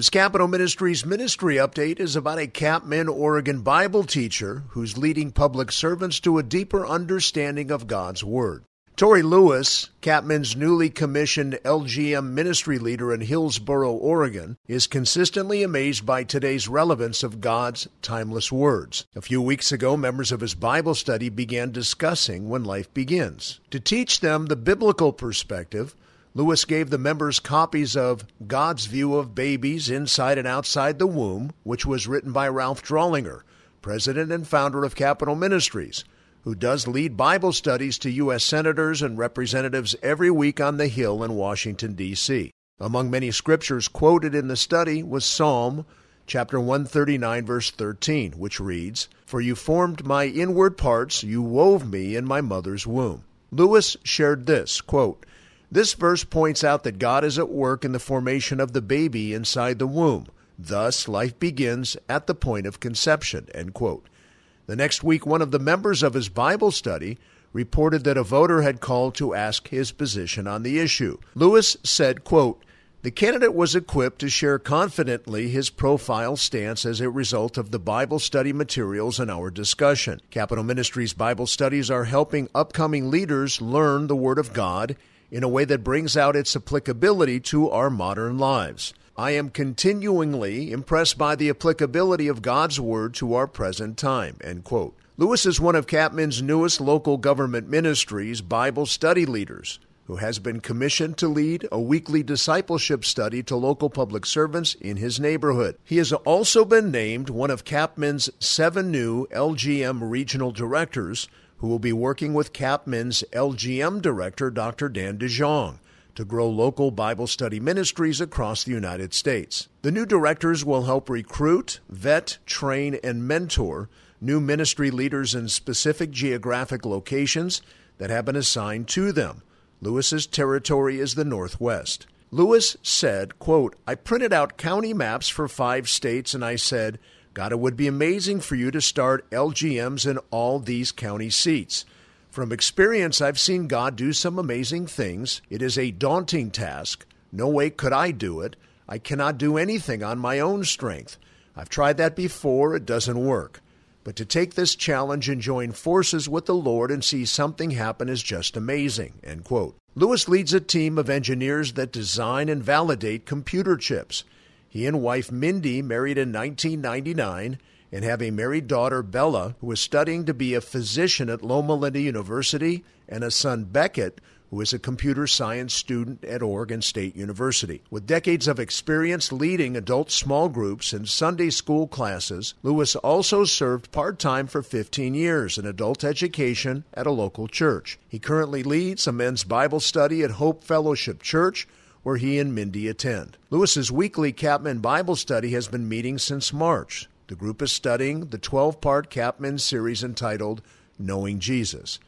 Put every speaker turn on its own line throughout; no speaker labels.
This Capital Ministries ministry update is about a Capmin, Oregon Bible teacher who's leading public servants to a deeper understanding of God's Word. Torrey Lewis, Capmin's newly commissioned LGM ministry leader in Hillsboro, Oregon, is consistently amazed by today's relevance of God's timeless words. A few weeks ago, members of his Bible study began discussing when life begins. To teach them the biblical perspective, Lewis gave the members copies of God's View of Babies Inside and Outside the Womb, which was written by Ralph Drollinger, president and founder of Capital Ministries, who does lead Bible studies to U.S. senators and representatives every week on the Hill in Washington, D.C. Among many scriptures quoted in the study was Psalm chapter 139 verse 13, which reads, "For you formed my inward parts, you wove me in my mother's womb." Lewis shared this, quote, this verse points out that God is at work in the formation of the baby inside the womb. Thus, life begins at the point of conception. The next week, one of the members of his Bible study reported that a voter had called to ask his position on the issue. Lewis said, quote, the candidate was equipped to share confidently his profile stance as a result of the Bible study materials in our discussion. Capital Ministries Bible studies are helping upcoming leaders learn the Word of God in a way that brings out its applicability to our modern lives. I am continuingly impressed by the applicability of God's Word to our present time. End quote. Lewis is one of Capmin's newest local government ministries, Bible study leaders, who has been commissioned to lead a weekly discipleship study to local public servants in his neighborhood. He has also been named one of Capmin's seven new LGM regional directors who will be working with Capmin's LGM director, Dr. Dan DeJong, to grow local Bible study ministries across the United States. The new directors will help recruit, vet, train, and mentor new ministry leaders in specific geographic locations that have been assigned to them. Lewis's territory is the Northwest. Lewis said, quote, I printed out county maps for five states and I said, God, it would be amazing for you to start LGMs in all these county seats. From experience, I've seen God do some amazing things. It is a daunting task. No way could I do it. I cannot do anything on my own strength. I've tried that before, it doesn't work. But to take this challenge and join forces with the Lord and see something happen is just amazing. End quote. Lewis leads a team of engineers that design and validate computer chips. He and wife Mindy married in 1999 and have a married daughter, Bella, who is studying to be a physician at Loma Linda University, and a son, Beckett, who is a computer science student at Oregon State University. With decades of experience leading adult small groups and Sunday school classes, Lewis also served part time for 15 years in adult education at a local church. He currently leads a men's Bible study at Hope Fellowship Church where he and Mindy attend. Lewis's weekly Capmin Bible study has been meeting since March. The group is studying the 12 part Capmin series entitled Knowing Jesus.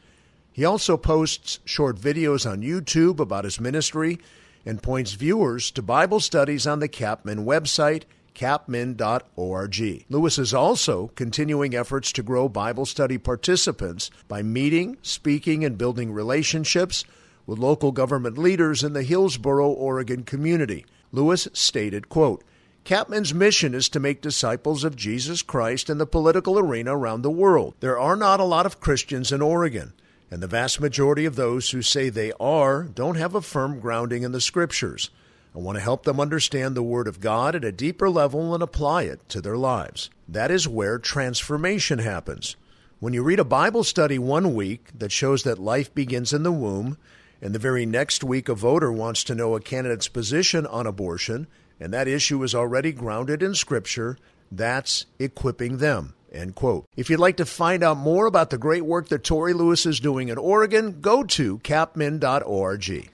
He also posts short videos on YouTube about his ministry and points viewers to Bible studies on the Capmin website, capmin.org. Lewis is also continuing efforts to grow Bible study participants by meeting, speaking, and building relationships with local government leaders in the Hillsboro, Oregon community. Lewis stated, quote, Capmin's mission is to make disciples of Jesus Christ in the political arena around the world. There are not a lot of Christians in Oregon, and the vast majority of those who say they are don't have a firm grounding in the Scriptures. I want to help them understand the Word of God at a deeper level and apply it to their lives. That is where transformation happens. When you read a Bible study one week that shows that life begins in the womb, and the very next week, a voter wants to know a candidate's position on abortion, and that issue is already grounded in Scripture. That's equipping them. End quote. If you'd like to find out more about the great work that Torrey Lewis is doing in Oregon, go to capmin.org.